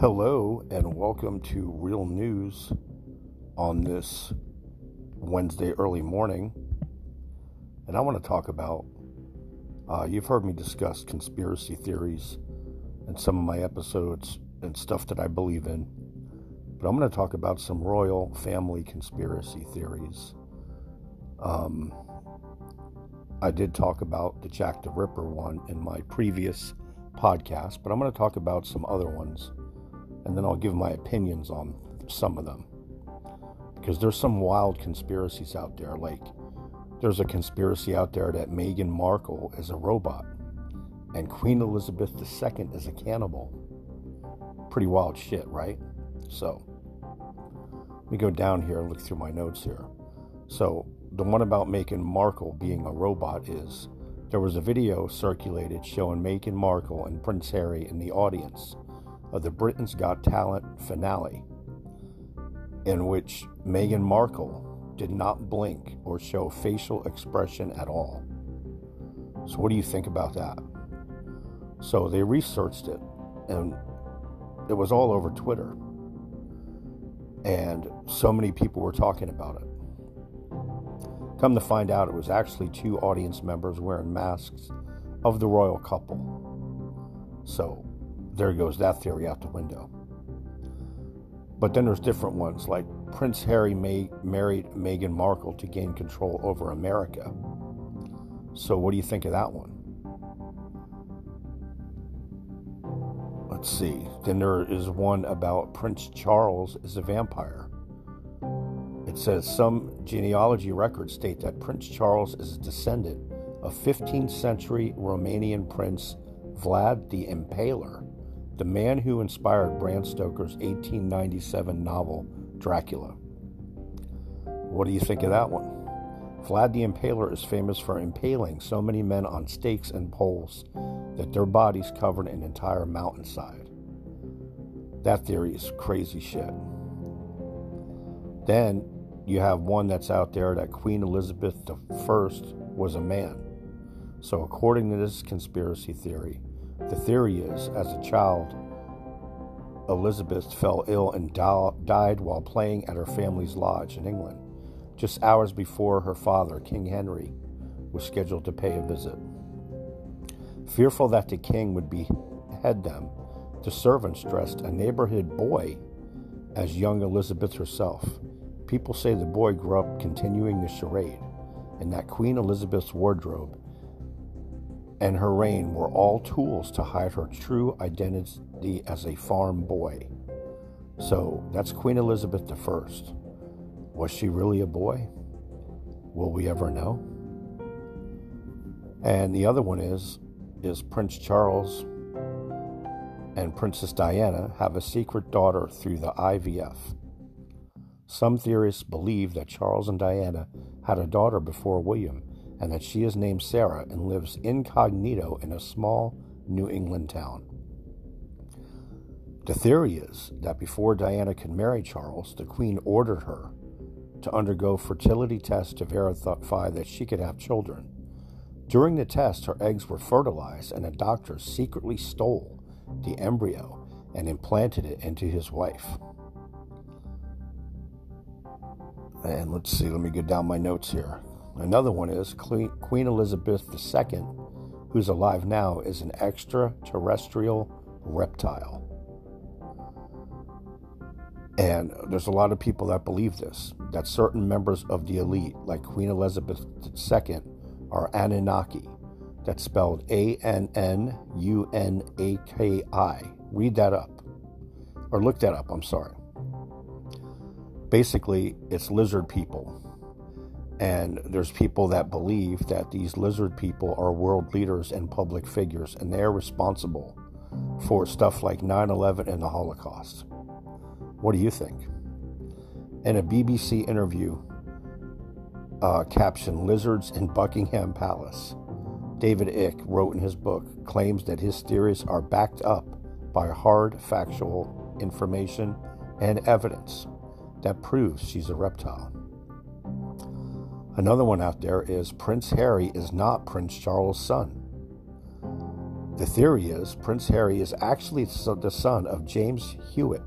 Hello, and welcome to Real News on this Wednesday early morning. And I want to talk about uh, you've heard me discuss conspiracy theories in some of my episodes and stuff that I believe in. But I'm going to talk about some royal family conspiracy theories. Um, I did talk about the Jack the Ripper one in my previous podcast, but I'm going to talk about some other ones and then I'll give my opinions on some of them. Because there's some wild conspiracies out there. Like, there's a conspiracy out there that Meghan Markle is a robot and Queen Elizabeth II is a cannibal. Pretty wild shit, right? So, let me go down here and look through my notes here. So, the one about Meghan Markle being a robot is there was a video circulated showing Meghan Markle and Prince Harry in the audience of the Britain's Got Talent finale, in which Meghan Markle did not blink or show facial expression at all. So, what do you think about that? So, they researched it, and it was all over Twitter. And so many people were talking about it. Come to find out, it was actually two audience members wearing masks of the royal couple. So, there goes that theory out the window. But then there's different ones, like Prince Harry may, married Meghan Markle to gain control over America. So, what do you think of that one? Let's see. Then there is one about Prince Charles is a vampire. It says some genealogy records state that Prince Charles is a descendant of 15th century Romanian prince Vlad the Impaler the man who inspired Bram Stoker's 1897 novel Dracula. What do you think of that one? Vlad the Impaler is famous for impaling so many men on stakes and poles that their bodies covered an entire mountainside. That theory is crazy shit. Then you have one that's out there that Queen Elizabeth I was a man. So, according to this conspiracy theory, the theory is, as a child, Elizabeth fell ill and died while playing at her family's lodge in England, just hours before her father, King Henry, was scheduled to pay a visit. Fearful that the king would behead them, the servants dressed a neighborhood boy as young Elizabeth herself. People say the boy grew up continuing the charade, and that Queen Elizabeth's wardrobe and her reign were all tools to hide her true identity as a farm boy. So that's Queen Elizabeth I. Was she really a boy? Will we ever know? And the other one is is Prince Charles and Princess Diana have a secret daughter through the IVF. Some theorists believe that Charles and Diana had a daughter before William and that she is named Sarah and lives incognito in a small New England town. The theory is that before Diana could marry Charles, the Queen ordered her to undergo fertility tests to verify that she could have children. During the test, her eggs were fertilized, and a doctor secretly stole the embryo and implanted it into his wife. And let's see, let me get down my notes here. Another one is Queen Elizabeth II, who's alive now, is an extraterrestrial reptile. And there's a lot of people that believe this, that certain members of the elite, like Queen Elizabeth II, are Anunnaki. That's spelled A N N U N A K I. Read that up. Or look that up, I'm sorry. Basically, it's lizard people and there's people that believe that these lizard people are world leaders and public figures, and they're responsible for stuff like 9 11 and the Holocaust. What do you think? In a BBC interview uh, captioned Lizards in Buckingham Palace, David Icke wrote in his book, claims that his theories are backed up by hard factual information and evidence that proves she's a reptile. Another one out there is Prince Harry is not Prince Charles' son. The theory is Prince Harry is actually the son of James Hewitt.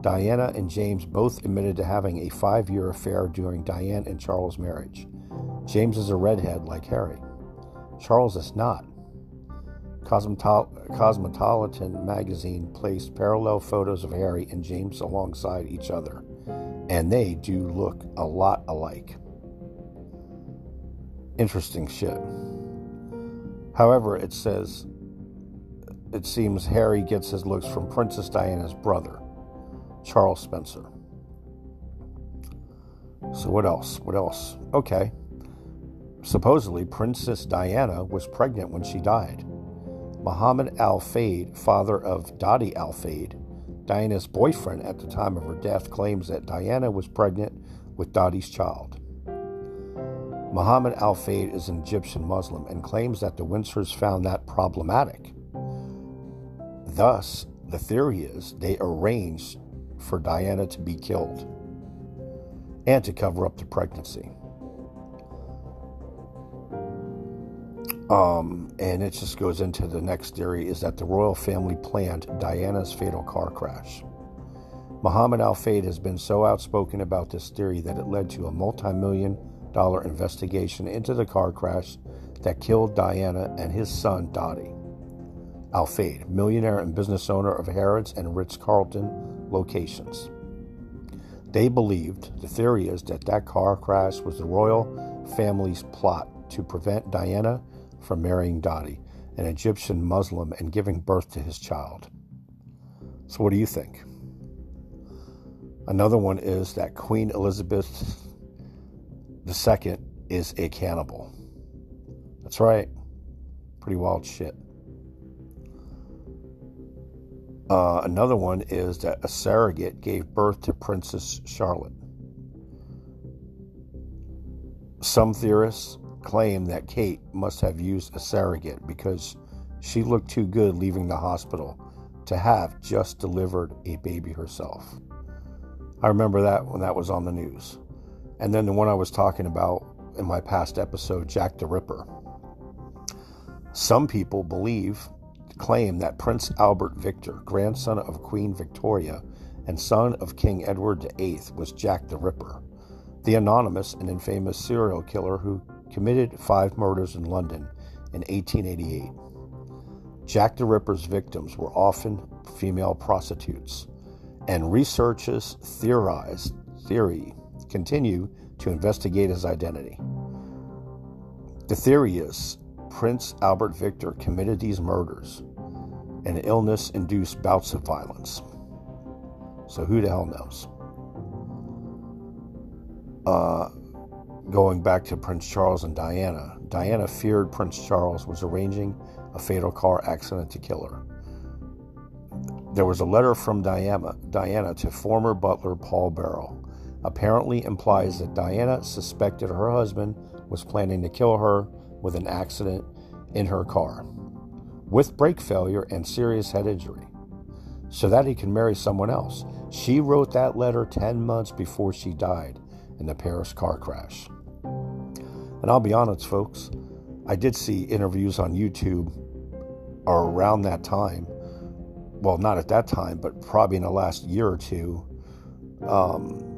Diana and James both admitted to having a five year affair during Diane and Charles' marriage. James is a redhead like Harry. Charles is not. Cosmopolitan magazine placed parallel photos of Harry and James alongside each other, and they do look a lot alike. Interesting shit. However, it says it seems Harry gets his looks from Princess Diana's brother, Charles Spencer. So, what else? What else? Okay. Supposedly, Princess Diana was pregnant when she died. Muhammad Al Fayed, father of Dodi Al Fayed, Diana's boyfriend at the time of her death, claims that Diana was pregnant with Dodi's child. Muhammad Al Fayed is an Egyptian Muslim and claims that the Windsors found that problematic. Thus, the theory is they arranged for Diana to be killed and to cover up the pregnancy. Um, and it just goes into the next theory is that the royal family planned Diana's fatal car crash. Muhammad Al Fayed has been so outspoken about this theory that it led to a multi million investigation into the car crash that killed Diana and his son Dodi. Al Fayed, millionaire and business owner of Harrods and Ritz Carlton locations. They believed, the theory is, that that car crash was the royal family's plot to prevent Diana from marrying Dodi, an Egyptian Muslim, and giving birth to his child. So, what do you think? Another one is that Queen Elizabeth II is a cannibal. That's right. Pretty wild shit. Uh, another one is that a surrogate gave birth to Princess Charlotte. Some theorists claim that Kate must have used a surrogate because she looked too good leaving the hospital to have just delivered a baby herself. I remember that when that was on the news. And then the one I was talking about in my past episode, Jack the Ripper. Some people believe, claim that Prince Albert Victor, grandson of Queen Victoria and son of King Edward VIII, was Jack the Ripper, the anonymous and infamous serial killer who committed five murders in London in 1888. Jack the Ripper's victims were often female prostitutes, and researchers theorized theory continue to investigate his identity. The theory is Prince Albert Victor committed these murders and illness induced bouts of violence. So who the hell knows? Uh, going back to Prince Charles and Diana, Diana feared Prince Charles was arranging a fatal car accident to kill her. There was a letter from Diana, Diana to former butler Paul Burrell. Apparently implies that Diana suspected her husband was planning to kill her with an accident in her car, with brake failure and serious head injury, so that he can marry someone else. She wrote that letter 10 months before she died in the Paris car crash. And I'll be honest, folks, I did see interviews on YouTube or around that time. Well, not at that time, but probably in the last year or two, um,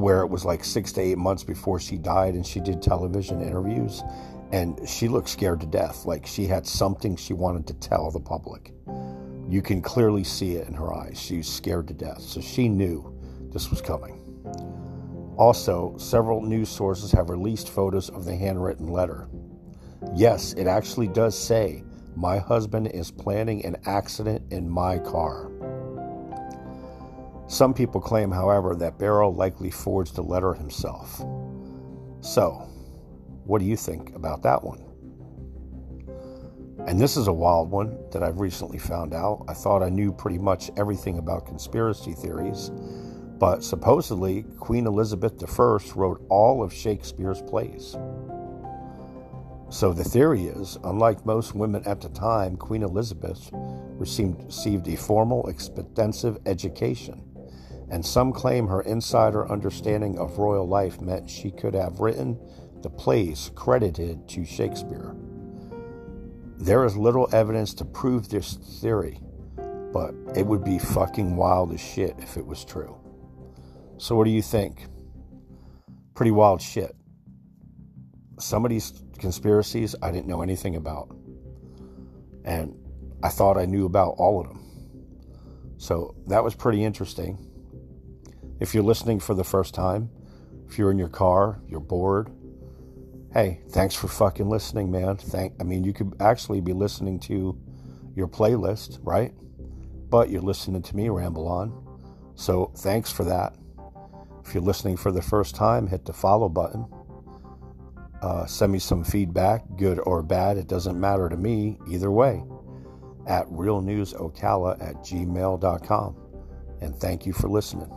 where it was like six to eight months before she died, and she did television interviews, and she looked scared to death. Like she had something she wanted to tell the public. You can clearly see it in her eyes. She was scared to death. So she knew this was coming. Also, several news sources have released photos of the handwritten letter. Yes, it actually does say, My husband is planning an accident in my car. Some people claim, however, that Burrell likely forged the letter himself. So, what do you think about that one? And this is a wild one that I've recently found out. I thought I knew pretty much everything about conspiracy theories but supposedly, Queen Elizabeth I wrote all of Shakespeare's plays. So the theory is, unlike most women at the time, Queen Elizabeth received, received a formal, extensive education, and some claim her insider understanding of royal life meant she could have written the plays credited to Shakespeare. there is little evidence to prove this theory, but it would be fucking wild as shit if it was true. So, what do you think? Pretty wild shit. Some of these conspiracies I didn't know anything about. And I thought I knew about all of them. So that was pretty interesting. If you're listening for the first time, if you're in your car, you're bored, hey, thanks for fucking listening, man. Thank I mean you could actually be listening to your playlist, right? But you're listening to me ramble on. So thanks for that. If you're listening for the first time, hit the follow button. Uh, send me some feedback, good or bad. It doesn't matter to me either way. At realnewsocala at gmail.com. And thank you for listening.